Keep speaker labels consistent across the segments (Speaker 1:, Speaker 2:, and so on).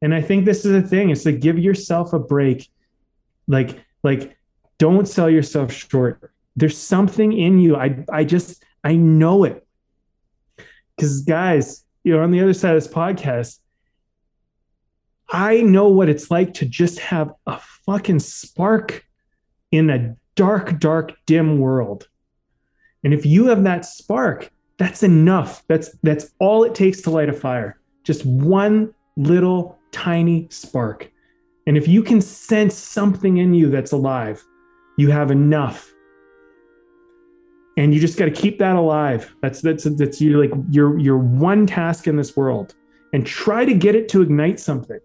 Speaker 1: And I think this is the thing. It's like give yourself a break. Like, like, don't sell yourself short. There's something in you. I I just I know it. Because guys, you know, on the other side of this podcast, I know what it's like to just have a fucking spark in a dark, dark, dim world. And if you have that spark, that's enough. That's that's all it takes to light a fire. Just one little tiny spark. And if you can sense something in you that's alive, you have enough. And you just got to keep that alive. That's that's that's you like your your one task in this world. And try to get it to ignite something.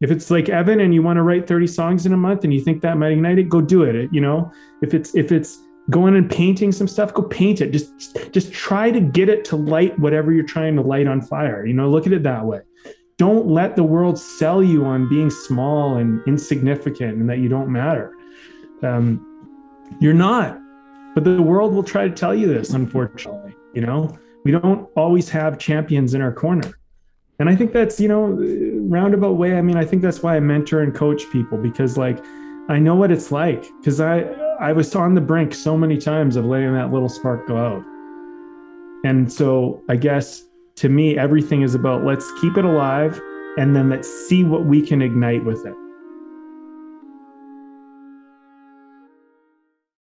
Speaker 1: If it's like Evan and you want to write 30 songs in a month and you think that might ignite it, go do it. You know, if it's if it's going and painting some stuff, go paint it. Just just try to get it to light whatever you're trying to light on fire. You know, look at it that way. Don't let the world sell you on being small and insignificant and that you don't matter. Um, you're not, but the world will try to tell you this. Unfortunately, you know, we don't always have champions in our corner. And I think that's, you know, roundabout way. I mean, I think that's why I mentor and coach people because like I know what it's like because I I was on the brink so many times of letting that little spark go out. And so I guess to me everything is about let's keep it alive and then let's see what we can ignite with it.